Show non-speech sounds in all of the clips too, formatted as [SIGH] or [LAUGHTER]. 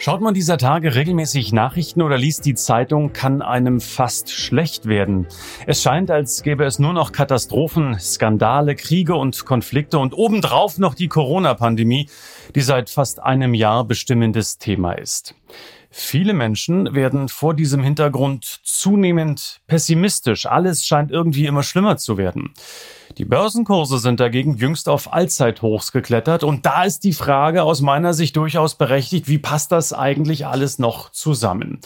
Schaut man dieser Tage regelmäßig Nachrichten oder liest die Zeitung, kann einem fast schlecht werden. Es scheint, als gäbe es nur noch Katastrophen, Skandale, Kriege und Konflikte und obendrauf noch die Corona-Pandemie, die seit fast einem Jahr bestimmendes Thema ist. Viele Menschen werden vor diesem Hintergrund zunehmend pessimistisch. Alles scheint irgendwie immer schlimmer zu werden. Die Börsenkurse sind dagegen jüngst auf Allzeithochs geklettert und da ist die Frage aus meiner Sicht durchaus berechtigt, wie passt das eigentlich alles noch zusammen?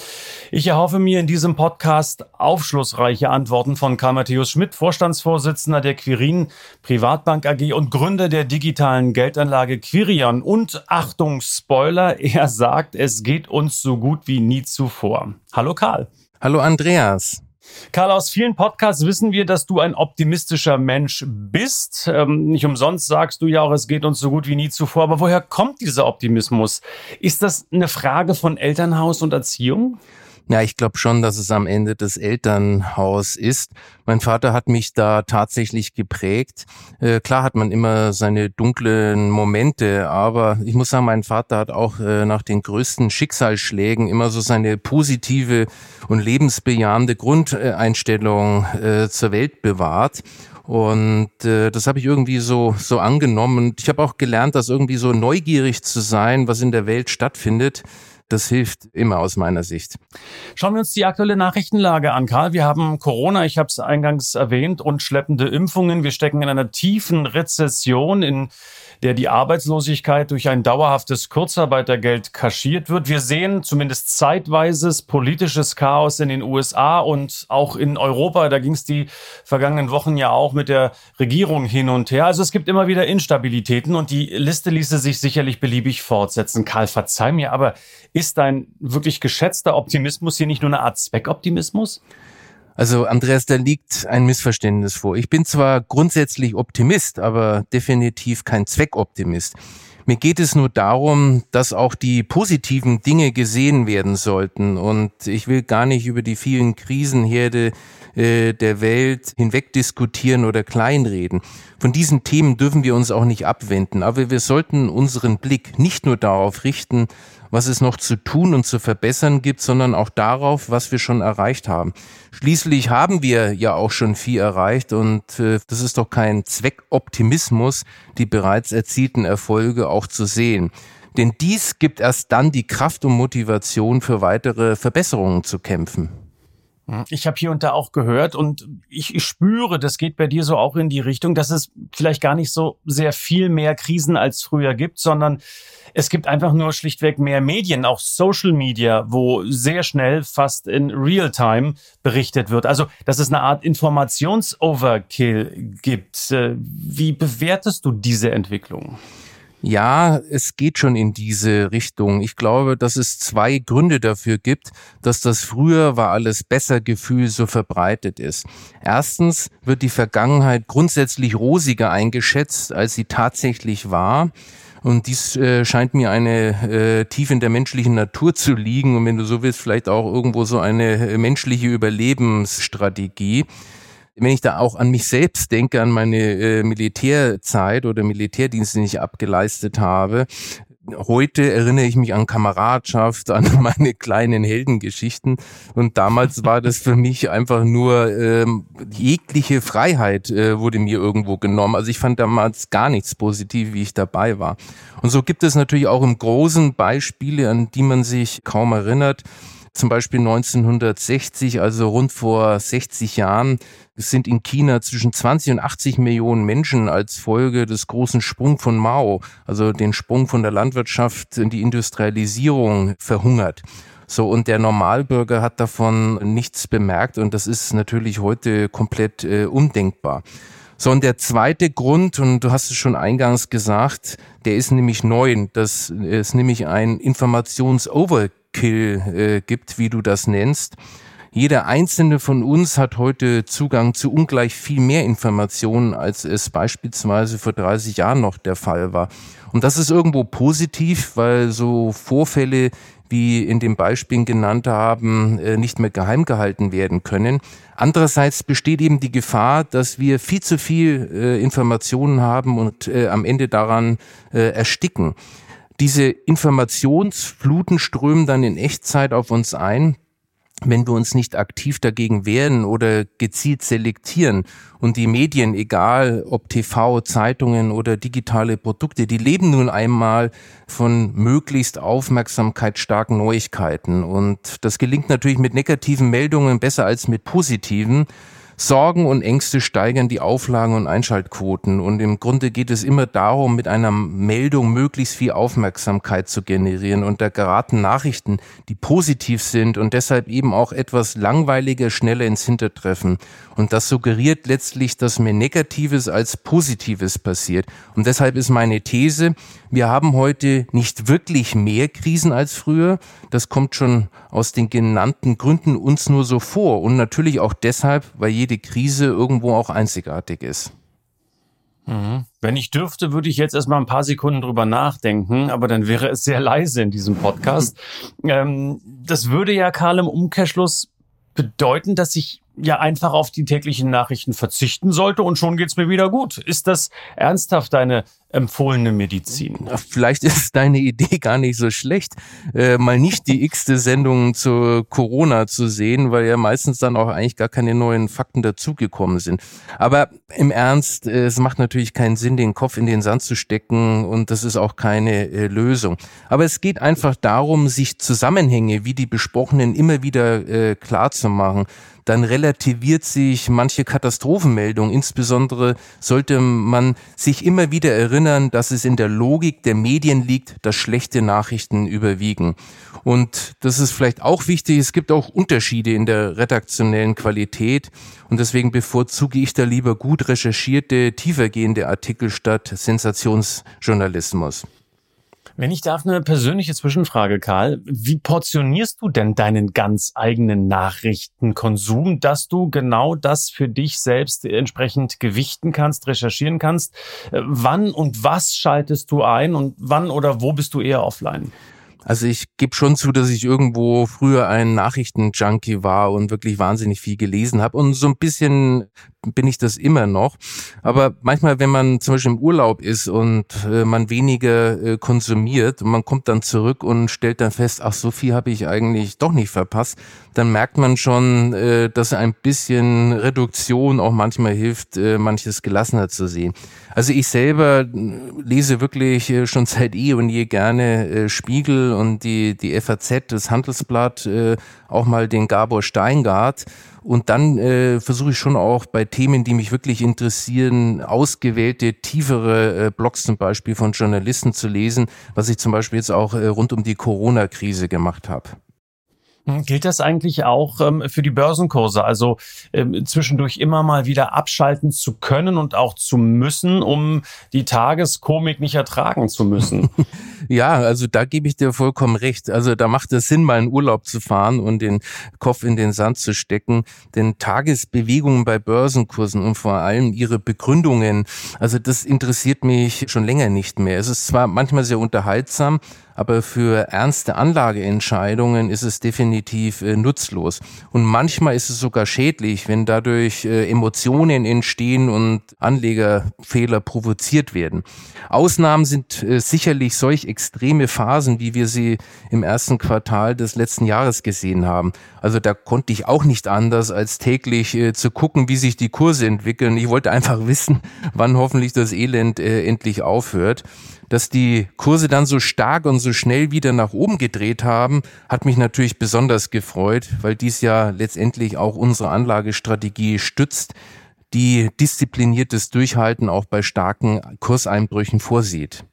Ich erhoffe mir in diesem Podcast aufschlussreiche Antworten von Karl Matthäus Schmidt, Vorstandsvorsitzender der Quirin Privatbank AG und Gründer der digitalen Geldanlage Quirion und Achtung Spoiler, [LAUGHS] er sagt, es geht uns so gut wie nie zuvor. Hallo Karl. Hallo Andreas. Karl, aus vielen Podcasts wissen wir, dass du ein optimistischer Mensch bist. Ähm, nicht umsonst sagst du ja auch, es geht uns so gut wie nie zuvor. Aber woher kommt dieser Optimismus? Ist das eine Frage von Elternhaus und Erziehung? Ja, ich glaube schon, dass es am Ende das Elternhaus ist. Mein Vater hat mich da tatsächlich geprägt. Äh, klar hat man immer seine dunklen Momente, aber ich muss sagen, mein Vater hat auch äh, nach den größten Schicksalsschlägen immer so seine positive und lebensbejahende Grundeinstellung äh, zur Welt bewahrt. Und äh, das habe ich irgendwie so so angenommen. Und ich habe auch gelernt, dass irgendwie so neugierig zu sein, was in der Welt stattfindet das hilft immer aus meiner Sicht. Schauen wir uns die aktuelle Nachrichtenlage an, Karl. Wir haben Corona, ich habe es eingangs erwähnt, und schleppende Impfungen. Wir stecken in einer tiefen Rezession, in der die Arbeitslosigkeit durch ein dauerhaftes Kurzarbeitergeld kaschiert wird. Wir sehen zumindest zeitweises politisches Chaos in den USA und auch in Europa. Da ging es die vergangenen Wochen ja auch mit der Regierung hin und her. Also es gibt immer wieder Instabilitäten und die Liste ließe sich sicherlich beliebig fortsetzen. Karl, verzeih mir, aber ist dein wirklich geschätzter Optimismus hier nicht nur eine Art Zweckoptimismus? Also Andreas, da liegt ein Missverständnis vor. Ich bin zwar grundsätzlich Optimist, aber definitiv kein Zweckoptimist. Mir geht es nur darum, dass auch die positiven Dinge gesehen werden sollten. Und ich will gar nicht über die vielen Krisenherde äh, der Welt hinweg diskutieren oder kleinreden. Von diesen Themen dürfen wir uns auch nicht abwenden. Aber wir sollten unseren Blick nicht nur darauf richten, was es noch zu tun und zu verbessern gibt, sondern auch darauf, was wir schon erreicht haben. Schließlich haben wir ja auch schon viel erreicht und äh, das ist doch kein Zweckoptimismus, die bereits erzielten Erfolge auch zu sehen. Denn dies gibt erst dann die Kraft und Motivation für weitere Verbesserungen zu kämpfen. Hm, ich habe hier und da auch gehört und ich, ich spüre, das geht bei dir so auch in die Richtung, dass es vielleicht gar nicht so sehr viel mehr Krisen als früher gibt, sondern es gibt einfach nur schlichtweg mehr Medien, auch Social Media, wo sehr schnell, fast in Real-Time berichtet wird. Also, dass es eine Art Informations-Overkill gibt. Äh, wie bewertest du diese Entwicklung? Ja, es geht schon in diese Richtung. Ich glaube, dass es zwei Gründe dafür gibt, dass das früher war alles besser Gefühl so verbreitet ist. Erstens wird die Vergangenheit grundsätzlich rosiger eingeschätzt, als sie tatsächlich war. Und dies äh, scheint mir eine äh, tief in der menschlichen Natur zu liegen und wenn du so willst, vielleicht auch irgendwo so eine äh, menschliche Überlebensstrategie wenn ich da auch an mich selbst denke, an meine äh, Militärzeit oder Militärdienste, die ich abgeleistet habe, heute erinnere ich mich an Kameradschaft, an [LAUGHS] meine kleinen Heldengeschichten. Und damals war das für mich einfach nur ähm, jegliche Freiheit äh, wurde mir irgendwo genommen. Also ich fand damals gar nichts positiv, wie ich dabei war. Und so gibt es natürlich auch im Großen Beispiele, an die man sich kaum erinnert. Zum Beispiel 1960, also rund vor 60 Jahren, sind in China zwischen 20 und 80 Millionen Menschen als Folge des großen Sprung von Mao, also den Sprung von der Landwirtschaft in die Industrialisierung, verhungert. So, und der Normalbürger hat davon nichts bemerkt und das ist natürlich heute komplett äh, undenkbar. So, und der zweite Grund, und du hast es schon eingangs gesagt, der ist nämlich neu. Das ist nämlich ein Informationsoverkill äh, gibt, wie du das nennst. Jeder einzelne von uns hat heute Zugang zu ungleich viel mehr Informationen, als es beispielsweise vor 30 Jahren noch der Fall war. Und das ist irgendwo positiv, weil so Vorfälle wie in den Beispielen genannt haben, äh, nicht mehr geheim gehalten werden können. Andererseits besteht eben die Gefahr, dass wir viel zu viel äh, Informationen haben und äh, am Ende daran ersticken. Diese Informationsfluten strömen dann in Echtzeit auf uns ein wenn wir uns nicht aktiv dagegen wehren oder gezielt selektieren und die Medien, egal ob TV, Zeitungen oder digitale Produkte, die leben nun einmal von möglichst aufmerksamkeitsstarken Neuigkeiten und das gelingt natürlich mit negativen Meldungen besser als mit positiven. Sorgen und Ängste steigern die Auflagen und Einschaltquoten. Und im Grunde geht es immer darum, mit einer Meldung möglichst viel Aufmerksamkeit zu generieren. Und da geraten Nachrichten, die positiv sind und deshalb eben auch etwas langweiliger, schneller ins Hintertreffen. Und das suggeriert letztlich, dass mehr Negatives als Positives passiert. Und deshalb ist meine These, wir haben heute nicht wirklich mehr Krisen als früher. Das kommt schon aus den genannten Gründen uns nur so vor. Und natürlich auch deshalb, weil jede Krise irgendwo auch einzigartig ist. Mhm. Wenn ich dürfte, würde ich jetzt erstmal ein paar Sekunden drüber nachdenken, aber dann wäre es sehr leise in diesem Podcast. ähm, das würde ja, Karl, im Umkehrschluss bedeuten, dass ich ja einfach auf die täglichen Nachrichten verzichten sollte und schon geht's mir wieder gut. Ist das ernsthaft deine empfohlene Medizin? Vielleicht ist deine Idee gar nicht so schlecht, äh, mal nicht die x-te Sendung zu Corona zu sehen, weil ja meistens dann auch eigentlich gar keine neuen Fakten dazugekommen sind. Aber im Ernst, äh, es macht natürlich keinen Sinn, den Kopf in den Sand zu stecken und das ist auch keine äh, Lösung. Aber es geht einfach darum, sich Zusammenhänge wie die besprochenen immer wieder äh, klar zu machen dann relativiert sich manche Katastrophenmeldung. Insbesondere sollte man sich immer wieder erinnern, dass es in der Logik der Medien liegt, dass schlechte Nachrichten überwiegen. Und das ist vielleicht auch wichtig. Es gibt auch Unterschiede in der redaktionellen Qualität. Und deswegen bevorzuge ich da lieber gut recherchierte, tiefergehende Artikel statt Sensationsjournalismus. Wenn ich darf, eine persönliche Zwischenfrage, Karl. Wie portionierst du denn deinen ganz eigenen Nachrichtenkonsum, dass du genau das für dich selbst entsprechend gewichten kannst, recherchieren kannst? Äh, wann und was schaltest du ein und wann oder wo bist du eher offline? Also ich gebe schon zu, dass ich irgendwo früher ein Nachrichtenjunkie war und wirklich wahnsinnig viel gelesen habe. Und so ein bisschen bin ich das immer noch. Aber manchmal, wenn man zum Beispiel im Urlaub ist und äh, man weniger äh, konsumiert und man kommt dann zurück und stellt dann fest, ach, so viel habe ich eigentlich doch nicht verpasst, dann merkt man schon, äh, dass ein bisschen Reduktion auch manchmal hilft, äh, manches gelassener zu sehen. Also ich selber lese wirklich äh, schon [LAUGHS] seit eh und je gerne äh, Spiegel und die, die FAZ, das Handelsblatt, äh, auch mal den Gabor Steingart. Und dann äh, versuche ich schon auch bei Themen, die mich wirklich interessieren, ausgewählte, tiefere äh, Blogs zum Beispiel von Journalisten zu lesen, was ich zum Beispiel jetzt auch äh, rund um die Corona-Krise gemacht habe. Hm, gilt das eigentlich auch ähm, für die Börsenkurse? Also ähm, zwischendurch immer mal wieder abschalten zu können und auch zu müssen, um die Tageskomik nicht ertragen zu müssen? [LAUGHS] ja, also da gebe ich dir vollkommen recht. Also da macht es Sinn, mal in Urlaub zu fahren und den Kopf in den Sand zu stecken. Denn Tagesbewegungen bei Börsenkursen und vor allem ihre Begründungen, also das interessiert mich schon länger nicht mehr. Es ist zwar manchmal sehr unterhaltsam, aber für ernste Anlageentscheidungen ist es definitiv äh, nutzlos. Und manchmal ist es sogar schädlich, wenn dadurch äh, Emotionen entstehen und Anlegerfehler provoziert werden. Ausnahmen sind äh, sicherlich solch extreme Phasen, wie wir sie im ersten Quartal des letzten Jahres gesehen haben. Also da konnte ich auch nicht anders, als täglich äh, zu gucken, wie sich die Kurse entwickeln. Ich wollte einfach [LAUGHS] wissen, wann hoffentlich das Elend äh, endlich aufhört dass die Kurse dann so stark und so schnell wieder nach oben gedreht haben, hat mich natürlich besonders gefreut, weil dies ja letztendlich auch unsere Anlagestrategie stützt, die diszipliniertes Durchhalten auch bei starken Kurseinbrüchen vorsieht.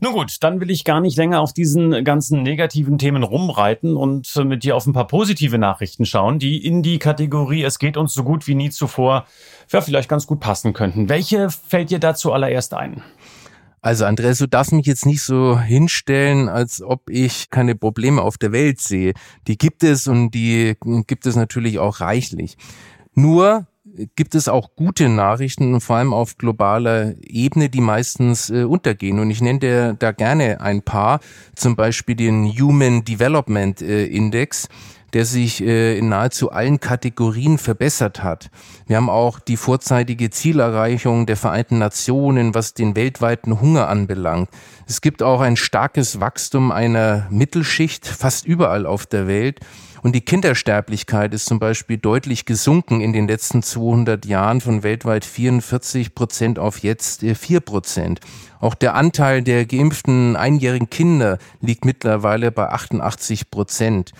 Nun gut, dann will ich gar nicht länger auf diesen ganzen negativen Themen rumreiten und mit dir auf ein paar positive Nachrichten schauen, die in die Kategorie Es geht uns so gut wie nie zuvor ja, vielleicht ganz gut passen könnten. Welche fällt dir dazu allererst ein? Also Andreas, du darfst mich jetzt nicht so hinstellen, als ob ich keine Probleme auf der Welt sehe. Die gibt es und die gibt es natürlich auch reichlich. Nur gibt es auch gute Nachrichten, vor allem auf globaler Ebene, die meistens äh, untergehen. Und ich nenne dir da gerne ein paar, zum Beispiel den Human Development äh, Index der sich äh, in nahezu allen Kategorien verbessert hat. Wir haben auch die vorzeitige Zielerreichung der Vereinten Nationen, was den weltweiten Hunger anbelangt. Es gibt auch ein starkes Wachstum einer Mittelschicht fast überall auf der Welt. Und die Kindersterblichkeit ist zum Beispiel deutlich gesunken in den letzten 200 Jahren von weltweit 44 Prozent auf jetzt 4 äh, Prozent. Auch der Anteil der geimpften einjährigen Kinder liegt mittlerweile bei 88 Prozent.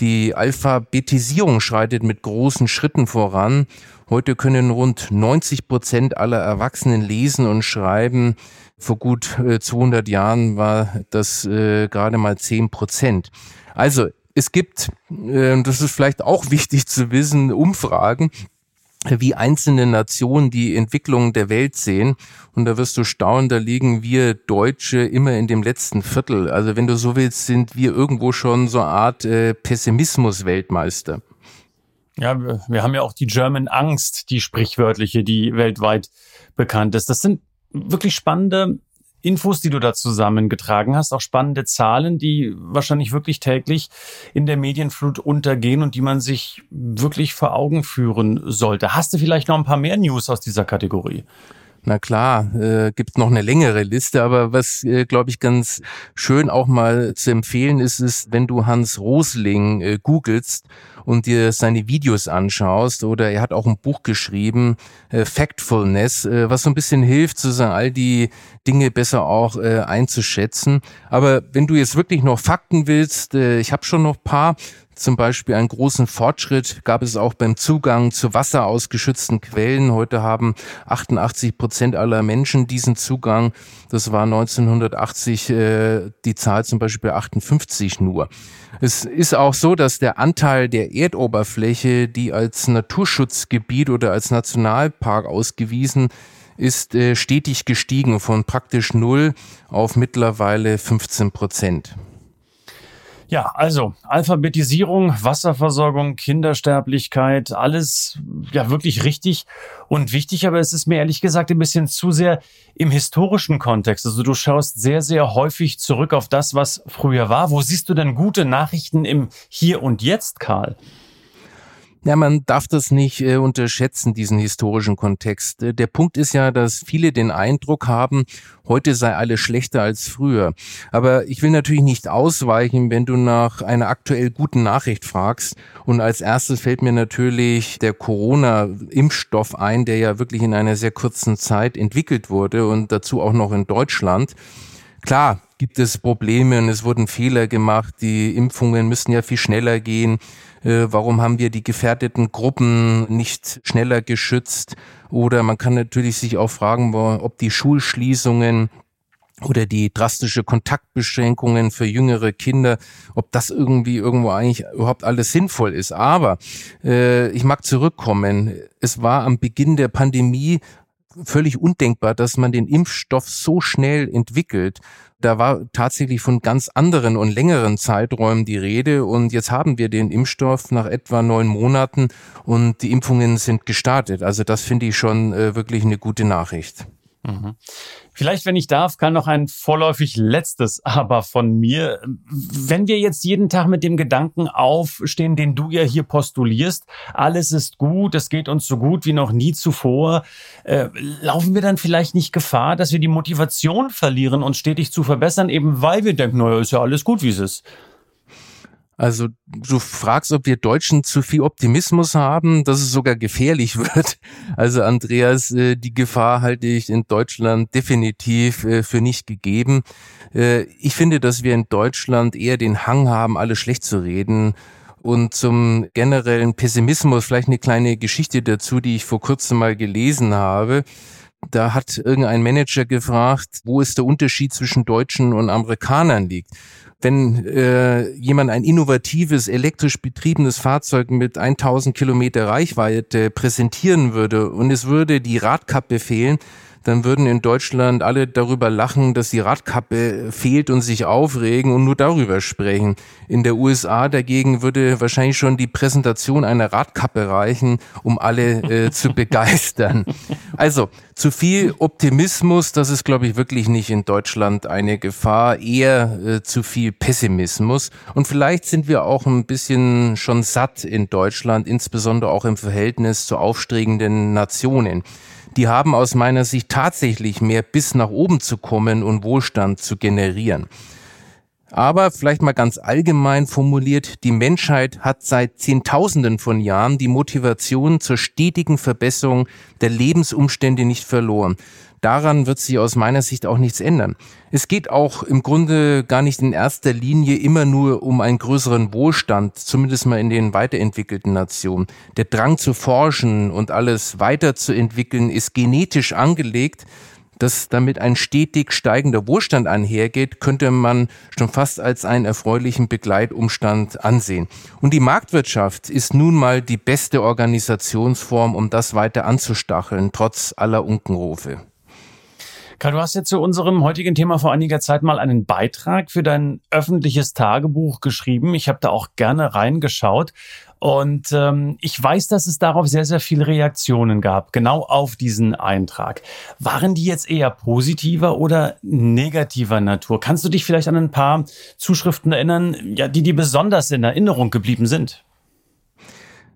Die Alphabetisierung schreitet mit großen Schritten voran. Heute können rund 90 Prozent aller Erwachsenen lesen und schreiben. Vor gut 200 äh, Jahren war das äh, gerade mal 10 Prozent. Also es gibt, äh, das ist vielleicht auch wichtig zu wissen, Umfragen, wie einzelne Nationen die Entwicklung der Welt sehen. Und da wirst du staunen, da liegen wir Deutsche immer in dem letzten Viertel. Also wenn du so willst, sind wir irgendwo schon so eine Art äh, Pessimismus-Weltmeister. Ja, wir, wir haben ja auch die German Angst, die sprichwörtliche, die weltweit bekannt ist. Das sind wirklich spannende Infos, die du da zusammengetragen hast, auch spannende Zahlen, die wahrscheinlich wirklich täglich in der Medienflut untergehen und die man sich wirklich vor Augen führen sollte. Hast du vielleicht noch ein paar mehr News aus dieser Kategorie? Na klar, äh, gibt noch eine längere Liste, aber was, äh, glaube ich, ganz schön auch mal zu empfehlen ist, ist, wenn du Hans Rosling äh, googelst und dir seine Videos anschaust oder er hat auch ein Buch geschrieben, äh, Factfulness, äh, was so ein bisschen hilft, sozusagen all die Dinge besser auch äh, einzuschätzen. Aber wenn du jetzt wirklich noch Fakten willst, äh, ich habe schon noch paar, zum Beispiel einen großen Fortschritt gab es auch beim Zugang zu Wasser aus geschützten Quellen. Heute haben 88 Prozent aller Menschen diesen Zugang. Das war 1980 äh, die Zahl zum Beispiel 58 nur. Es ist auch so, dass der Anteil der Erdoberfläche, die als Naturschutzgebiet oder als Nationalpark ausgewiesen ist äh, stetig gestiegen von praktisch null auf mittlerweile 15 Prozent. Ja, also Alphabetisierung, Wasserversorgung, Kindersterblichkeit, alles ja wirklich richtig und wichtig, aber es ist mir ehrlich gesagt ein bisschen zu sehr im historischen Kontext. Also du schaust sehr, sehr häufig zurück auf das, was früher war. Wo siehst du denn gute Nachrichten im Hier und Jetzt, Karl? Ja, man darf das nicht äh, unterschätzen, diesen historischen Kontext. Äh, der Punkt ist ja, dass viele den Eindruck haben, heute sei alles schlechter als früher. Aber ich will natürlich nicht ausweichen, wenn du nach einer aktuell guten Nachricht fragst. Und als erstes fällt mir natürlich der Corona-Impfstoff ein, der ja wirklich in einer sehr kurzen Zeit entwickelt wurde und dazu auch noch in Deutschland. Klar, gibt es Probleme und es wurden Fehler gemacht. Die Impfungen müssen ja viel schneller gehen. Äh, warum haben wir die gefährdeten Gruppen nicht schneller geschützt? Oder man kann natürlich sich auch fragen, ob die Schulschließungen oder die drastische Kontaktbeschränkungen für jüngere Kinder, ob das irgendwie irgendwo eigentlich überhaupt alles sinnvoll ist. Aber äh, ich mag zurückkommen. Es war am Beginn der Pandemie völlig undenkbar, dass man den Impfstoff so schnell entwickelt. Da war tatsächlich von ganz anderen und längeren Zeiträumen die Rede und jetzt haben wir den Impfstoff nach etwa neun Monaten und die Impfungen sind gestartet. Also das finde ich schon äh, wirklich eine gute Nachricht. Mhm. Vielleicht, wenn ich darf, kann noch ein vorläufig letztes [LAUGHS] Aber von mir. Wenn wir jetzt jeden Tag mit dem Gedanken aufstehen, den du ja hier postulierst, alles ist gut, es geht uns so gut wie noch nie zuvor, äh, laufen wir dann vielleicht nicht Gefahr, dass wir die Motivation verlieren, uns stetig zu verbessern, eben weil wir denken, naja, ist ja alles gut, wie es ist. Also du fragst, ob wir Deutschen zu viel Optimismus haben, dass es sogar gefährlich [LAUGHS] wird. Also Andreas, äh, die Gefahr halte ich in Deutschland definitiv äh, für nicht gegeben. Äh, ich finde, dass wir in Deutschland eher den Hang haben, alles schlecht zu reden. Und zum generellen Pessimismus vielleicht eine kleine Geschichte dazu, die ich vor kurzem mal gelesen habe. Da hat irgendein Manager gefragt, wo ist der Unterschied zwischen Deutschen und Amerikanern liegt wenn äh, jemand ein innovatives, elektrisch betriebenes Fahrzeug mit 1000 Kilometer Reichweite präsentieren würde und es würde die Radkappe fehlen, dann würden in Deutschland alle darüber lachen, dass die Radkappe fehlt und sich aufregen und nur darüber sprechen. In der USA dagegen würde wahrscheinlich schon die Präsentation einer Radkappe reichen, um alle äh, zu [LAUGHS] begeistern. Also zu viel Optimismus, das ist, glaube ich, wirklich nicht in Deutschland eine Gefahr, eher äh, zu viel Pessimismus. Und vielleicht sind wir auch ein bisschen schon satt in Deutschland, insbesondere auch im Verhältnis zu aufstrebenden Nationen die haben aus meiner Sicht tatsächlich mehr bis nach oben zu kommen und Wohlstand zu generieren. Aber vielleicht mal ganz allgemein formuliert, die Menschheit hat seit Zehntausenden von Jahren die Motivation zur stetigen Verbesserung der Lebensumstände nicht verloren. Daran wird sich aus meiner Sicht auch nichts ändern. Es geht auch im Grunde gar nicht in erster Linie immer nur um einen größeren Wohlstand, zumindest mal in den weiterentwickelten Nationen. Der Drang zu forschen und alles weiterzuentwickeln ist genetisch angelegt. Dass damit ein stetig steigender Wohlstand einhergeht, könnte man schon fast als einen erfreulichen Begleitumstand ansehen. Und die Marktwirtschaft ist nun mal die beste Organisationsform, um das weiter anzustacheln, trotz aller Unkenrufe. Karl, du hast jetzt zu unserem heutigen Thema vor einiger Zeit mal einen Beitrag für dein öffentliches Tagebuch geschrieben. Ich habe da auch gerne reingeschaut. Und ähm, ich weiß, dass es darauf sehr, sehr viele Reaktionen gab, genau auf diesen Eintrag. Waren die jetzt eher positiver oder negativer Natur? Kannst du dich vielleicht an ein paar Zuschriften erinnern, ja, die dir besonders in Erinnerung geblieben sind?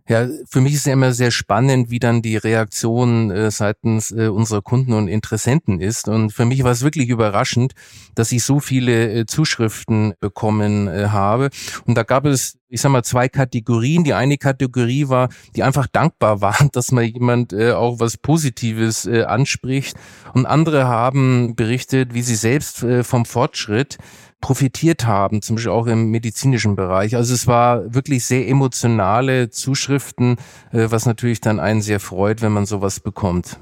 Ja, für mich ist ja immer sehr spannend, wie dann die Reaktion äh, seitens äh, unserer Kunden und Interessenten ist. Und für mich war es wirklich überraschend, dass ich so viele äh, Zuschriften bekommen äh, habe. Und da gab es, ich sag mal, zwei Kategorien. Die eine Kategorie war, die einfach dankbar [LAUGHS] waren, dass mal jemand äh, auch was Positives äh, anspricht. Und andere haben berichtet, wie sie selbst äh, vom Fortschritt profitiert haben, zum Beispiel auch im medizinischen Bereich. Also es war wirklich sehr emotionale Zuschriften, äh, was natürlich dann einen sehr freut, wenn man sowas bekommt.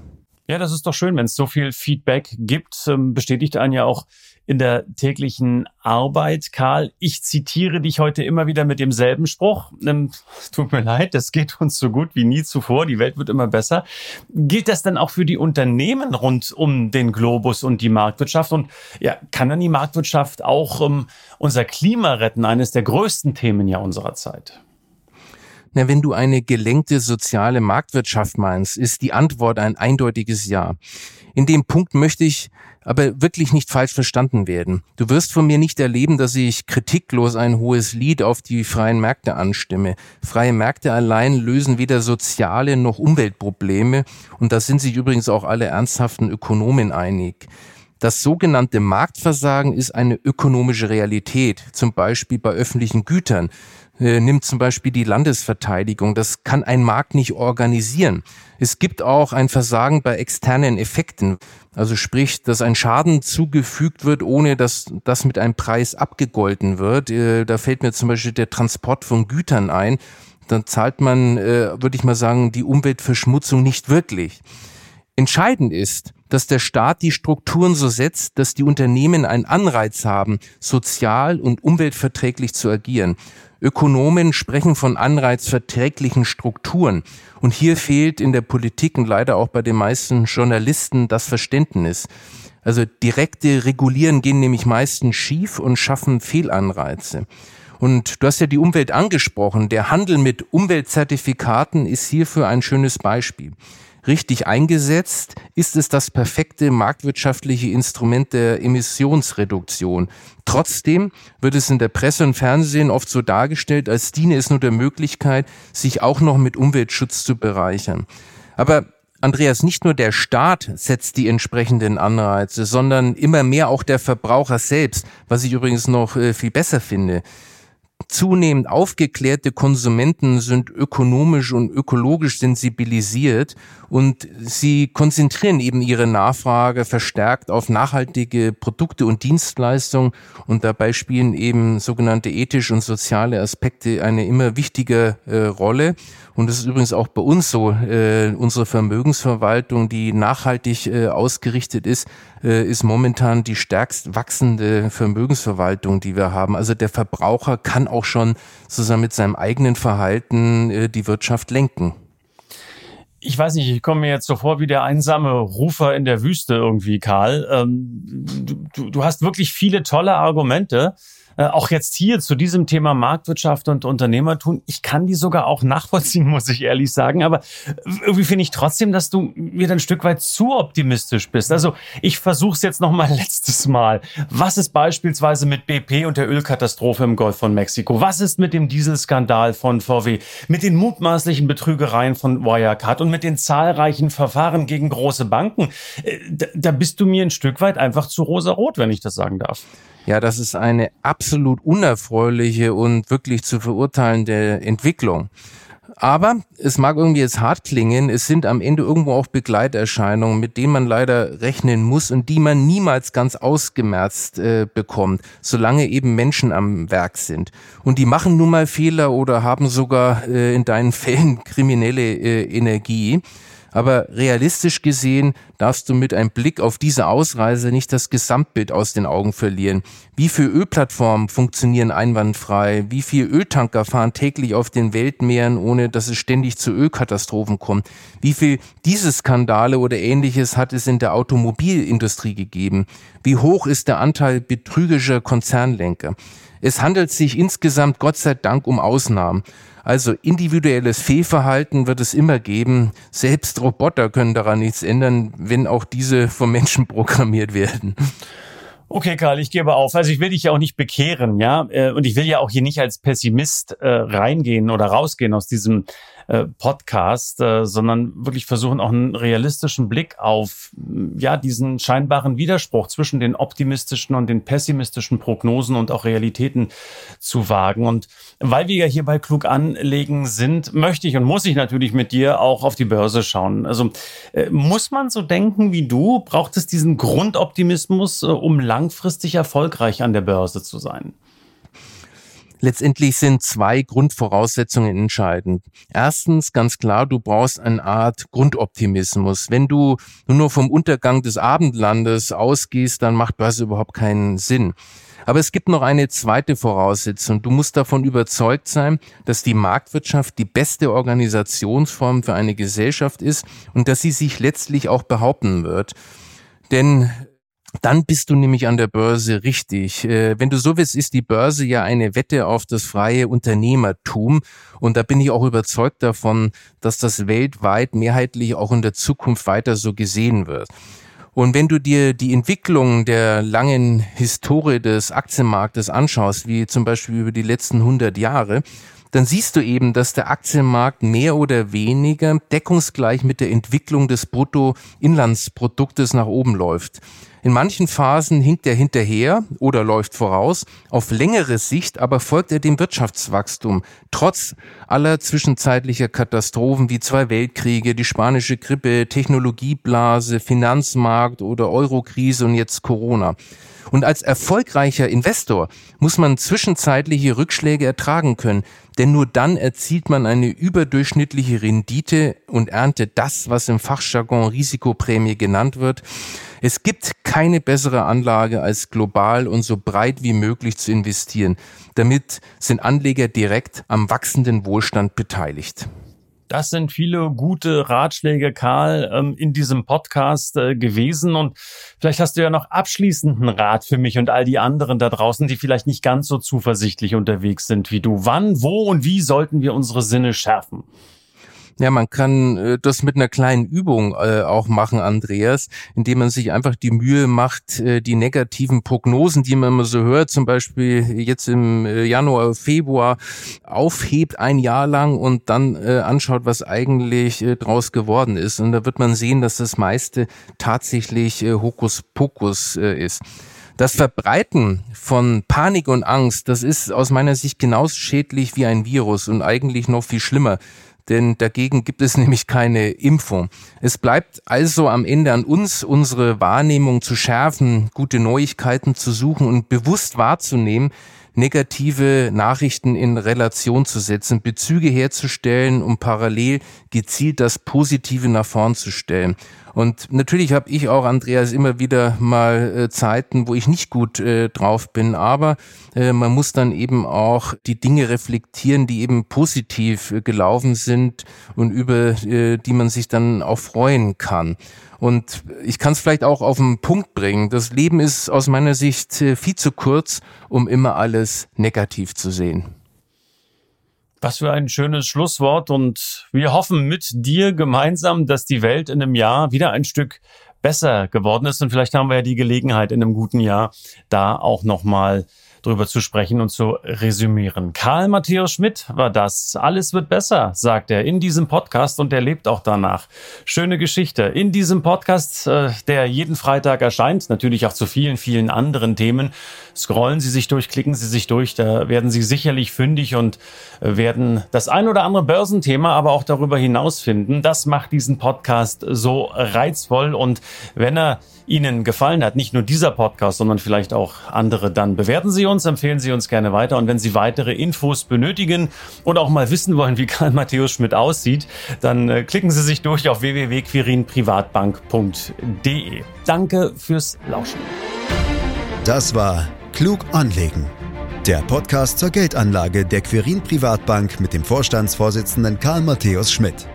Ja, das ist doch schön, wenn es so viel Feedback gibt, ähm, bestätigt einen ja auch in der täglichen Arbeit. Karl, ich zitiere dich heute immer wieder mit demselben Spruch. Ähm, tut mir leid, das geht uns so gut wie nie zuvor. Die Welt wird immer besser. Gilt das dann auch für die Unternehmen rund um den Globus und die Marktwirtschaft? Und ja, kann dann die Marktwirtschaft auch ähm, unser Klima retten? Eines der größten Themen ja unserer Zeit. Na, wenn du eine gelenkte soziale Marktwirtschaft meinst, ist die Antwort ein eindeutiges Ja. In dem Punkt möchte ich aber wirklich nicht falsch verstanden werden. Du wirst von mir nicht erleben, dass ich kritiklos ein hohes Lied auf die freien Märkte anstimme. Freie Märkte allein lösen weder soziale noch Umweltprobleme und da sind sich übrigens auch alle ernsthaften Ökonomen einig. Das sogenannte Marktversagen ist eine ökonomische Realität, zum Beispiel bei öffentlichen Gütern. Äh, nimmt zum Beispiel die Landesverteidigung. Das kann ein Markt nicht organisieren. Es gibt auch ein Versagen bei externen Effekten. Also sprich, dass ein Schaden zugefügt wird, ohne dass das mit einem Preis abgegolten wird. Äh, da fällt mir zum Beispiel der Transport von Gütern ein. Dann zahlt man, äh, würde ich mal sagen, die Umweltverschmutzung nicht wirklich. Entscheidend ist, dass der Staat die Strukturen so setzt, dass die Unternehmen einen Anreiz haben, sozial und umweltverträglich zu agieren. Ökonomen sprechen von anreizverträglichen Strukturen. Und hier fehlt in der Politik und leider auch bei den meisten Journalisten das Verständnis. Also direkte Regulieren gehen nämlich meistens schief und schaffen Fehlanreize. Und du hast ja die Umwelt angesprochen. Der Handel mit Umweltzertifikaten ist hierfür ein schönes Beispiel richtig eingesetzt, ist es das perfekte marktwirtschaftliche Instrument der Emissionsreduktion. Trotzdem wird es in der Presse und Fernsehen oft so dargestellt, als diene es nur der Möglichkeit, sich auch noch mit Umweltschutz zu bereichern. Aber Andreas, nicht nur der Staat setzt die entsprechenden Anreize, sondern immer mehr auch der Verbraucher selbst, was ich übrigens noch äh, viel besser finde. Zunehmend aufgeklärte Konsumenten sind ökonomisch und ökologisch sensibilisiert und sie konzentrieren eben ihre Nachfrage verstärkt auf nachhaltige Produkte und Dienstleistungen und dabei spielen eben sogenannte ethische und soziale Aspekte eine immer wichtige äh, Rolle. Und das ist übrigens auch bei uns so. Äh, unsere Vermögensverwaltung, die nachhaltig äh, ausgerichtet ist, äh, ist momentan die stärkst wachsende Vermögensverwaltung, die wir haben. Also der Verbraucher kann auch schon zusammen mit seinem eigenen Verhalten äh, die Wirtschaft lenken. Ich weiß nicht, ich komme mir jetzt so vor wie der einsame Rufer in der Wüste irgendwie, Karl. Ähm, du, du hast wirklich viele tolle Argumente. Äh, auch jetzt hier zu diesem Thema Marktwirtschaft und Unternehmertum, ich kann die sogar auch nachvollziehen, [LAUGHS] muss ich ehrlich sagen. Aber irgendwie finde ich trotzdem, dass du wieder ein Stück weit zu optimistisch bist. Also ich versuche es jetzt noch mal [LAUGHS] letztes Mal. Was ist beispielsweise mit BP und der Ölkatastrophe im Golf von Mexiko? Was ist mit dem Dieselskandal von VW? Mit den mutmaßlichen Betrügereien von Wirecard und mit den zahlreichen Verfahren gegen große Banken? Äh, da, da bist du mir ein Stück weit einfach zu rosarot, wenn ich das sagen darf. Ja, das ist eine absolut unerfreuliche und wirklich zu verurteilende Entwicklung. Aber es mag irgendwie jetzt hart klingen, es sind am Ende irgendwo auch Begleiterscheinungen, mit denen man leider rechnen muss und die man niemals ganz ausgemerzt äh, bekommt, solange eben Menschen am Werk sind. Und die machen nun mal Fehler oder haben sogar äh, in deinen Fällen kriminelle äh, Energie. Aber realistisch gesehen darfst du mit einem Blick auf diese Ausreise nicht das Gesamtbild aus den Augen verlieren. Wie viele Ölplattformen funktionieren einwandfrei? Wie viele Öltanker fahren täglich auf den Weltmeeren, ohne dass es ständig zu Ölkatastrophen kommt? Wie viel diese Skandale oder ähnliches hat es in der Automobilindustrie gegeben? Wie hoch ist der Anteil betrügerischer Konzernlenker? Es handelt sich insgesamt Gott sei Dank um Ausnahmen. Also individuelles Fehlverhalten wird es immer geben. Selbst Roboter können daran nichts ändern, wenn auch diese vom Menschen programmiert werden. Okay, Karl, ich gebe auf. Also ich will dich ja auch nicht bekehren, ja, äh, und ich will ja auch hier nicht als Pessimist äh, reingehen oder rausgehen aus diesem äh, Podcast, äh, sondern wirklich versuchen auch einen realistischen Blick auf ja diesen scheinbaren Widerspruch zwischen den optimistischen und den pessimistischen Prognosen und auch Realitäten zu wagen. Und weil wir ja hier bei Klug anlegen sind, möchte ich und muss ich natürlich mit dir auch auf die Börse schauen. Also äh, muss man so denken wie du? Braucht es diesen Grundoptimismus, um langfristig erfolgreich an der Börse zu sein? Letztendlich sind zwei Grundvoraussetzungen entscheidend. Erstens, ganz klar, du brauchst eine Art Grundoptimismus. Wenn du nur vom Untergang des Abendlandes ausgehst, dann macht Börse überhaupt keinen Sinn. Aber es gibt noch eine zweite Voraussetzung. Du musst davon überzeugt sein, dass die Marktwirtschaft die beste Organisationsform für eine Gesellschaft ist und dass sie sich letztlich auch behaupten wird. Denn dann bist du nämlich an der Börse richtig. Äh, wenn du so willst, ist die Börse ja eine Wette auf das freie Unternehmertum. Und da bin ich auch überzeugt davon, dass das weltweit mehrheitlich auch in der Zukunft weiter so gesehen wird. Und wenn du dir die Entwicklung der langen Historie des Aktienmarktes anschaust, wie zum Beispiel über die letzten 100 Jahre, dann siehst du eben, dass der Aktienmarkt mehr oder weniger deckungsgleich mit der Entwicklung des Bruttoinlandsproduktes nach oben läuft. In manchen Phasen hinkt er hinterher oder läuft voraus. Auf längere Sicht aber folgt er dem Wirtschaftswachstum, trotz aller zwischenzeitlicher Katastrophen wie zwei Weltkriege, die spanische Grippe, Technologieblase, Finanzmarkt oder Eurokrise und jetzt Corona. Und als erfolgreicher Investor muss man zwischenzeitliche Rückschläge ertragen können, denn nur dann erzielt man eine überdurchschnittliche Rendite und erntet das, was im Fachjargon Risikoprämie genannt wird. Es gibt keine bessere Anlage als global und so breit wie möglich zu investieren. Damit sind Anleger direkt am wachsenden Wohlstand beteiligt. Das sind viele gute Ratschläge, Karl, ähm, in diesem Podcast äh, gewesen. Und vielleicht hast du ja noch abschließenden Rat für mich und all die anderen da draußen, die vielleicht nicht ganz so zuversichtlich unterwegs sind wie du. Wann, wo und wie sollten wir unsere Sinne schärfen? Ja, man kann äh, das mit einer kleinen Übung äh, auch machen, Andreas, indem man sich einfach die Mühe macht, äh, die negativen Prognosen, die man immer so hört, zum Beispiel jetzt im äh, Januar, Februar, aufhebt ein Jahr lang und dann äh, anschaut, was eigentlich äh, draus geworden ist. Und da wird man sehen, dass das meiste tatsächlich äh, Hokuspokus äh, ist. Das Verbreiten von Panik und Angst, das ist aus meiner Sicht genauso schädlich wie ein Virus und eigentlich noch viel schlimmer denn dagegen gibt es [LAUGHS] nämlich keine Impfung. Es bleibt also am Ende an uns, unsere Wahrnehmung zu schärfen, gute Neuigkeiten zu suchen und bewusst wahrzunehmen, negative Nachrichten in Relation zu setzen, Bezüge herzustellen, um parallel gezielt das Positive nach vorn zu stellen. Und natürlich habe ich auch, Andreas, immer wieder mal äh, Zeiten, wo ich nicht gut äh, drauf bin, aber äh, man muss dann eben auch die Dinge reflektieren, die eben positiv äh, gelaufen sind und über äh, die man sich dann auch freuen kann. Und ich kann es vielleicht auch auf den Punkt bringen. Das Leben ist aus meiner Sicht äh, viel zu kurz, um immer alles negativ zu sehen. Was für ein schönes Schlusswort. Und wir hoffen mit dir gemeinsam, dass die Welt in einem Jahr wieder ein Stück besser geworden ist. Und vielleicht haben wir ja die Gelegenheit in einem guten Jahr da auch nochmal drüber zu sprechen und zu resümieren. Karl Matthäus Schmidt war das. Alles wird besser, sagt er in diesem Podcast und er lebt auch danach. Schöne Geschichte. In diesem Podcast, äh, der jeden Freitag erscheint, natürlich auch zu vielen, vielen anderen Themen. Scrollen Sie sich durch, klicken Sie sich durch, da werden Sie sicherlich fündig und äh, werden das ein oder andere Börsenthema aber auch darüber hinaus finden. Das macht diesen Podcast so reizvoll und wenn er Ihnen gefallen hat, nicht nur dieser Podcast, sondern vielleicht auch andere, dann bewerten Sie uns, empfehlen Sie uns gerne weiter. Und wenn Sie weitere Infos benötigen oder auch mal wissen wollen, wie Karl Matthäus Schmidt aussieht, dann äh, klicken Sie sich durch auf www.quirinprivatbank.de. Danke fürs Lauschen. Das war Klug anlegen. Der Podcast zur Geldanlage der Quirin Privatbank mit dem Vorstandsvorsitzenden Karl Matthäus Schmidt.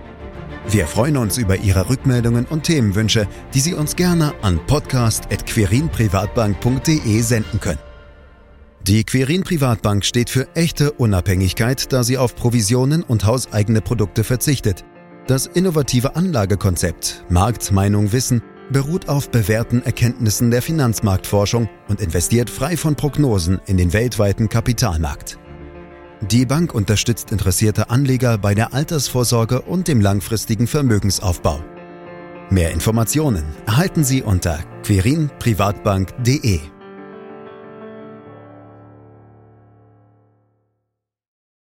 Wir freuen uns über Ihre Rückmeldungen und Themenwünsche, die Sie uns gerne an podcast.querinprivatbank.de senden können. Die Querin Privatbank steht für echte Unabhängigkeit, da sie auf Provisionen und hauseigene Produkte verzichtet. Das innovative Anlagekonzept Markt, Meinung, Wissen beruht auf bewährten Erkenntnissen der Finanzmarktforschung und investiert frei von Prognosen in den weltweiten Kapitalmarkt. Die Bank unterstützt interessierte Anleger bei der Altersvorsorge und dem langfristigen Vermögensaufbau. Mehr Informationen erhalten Sie unter querinprivatbank.de.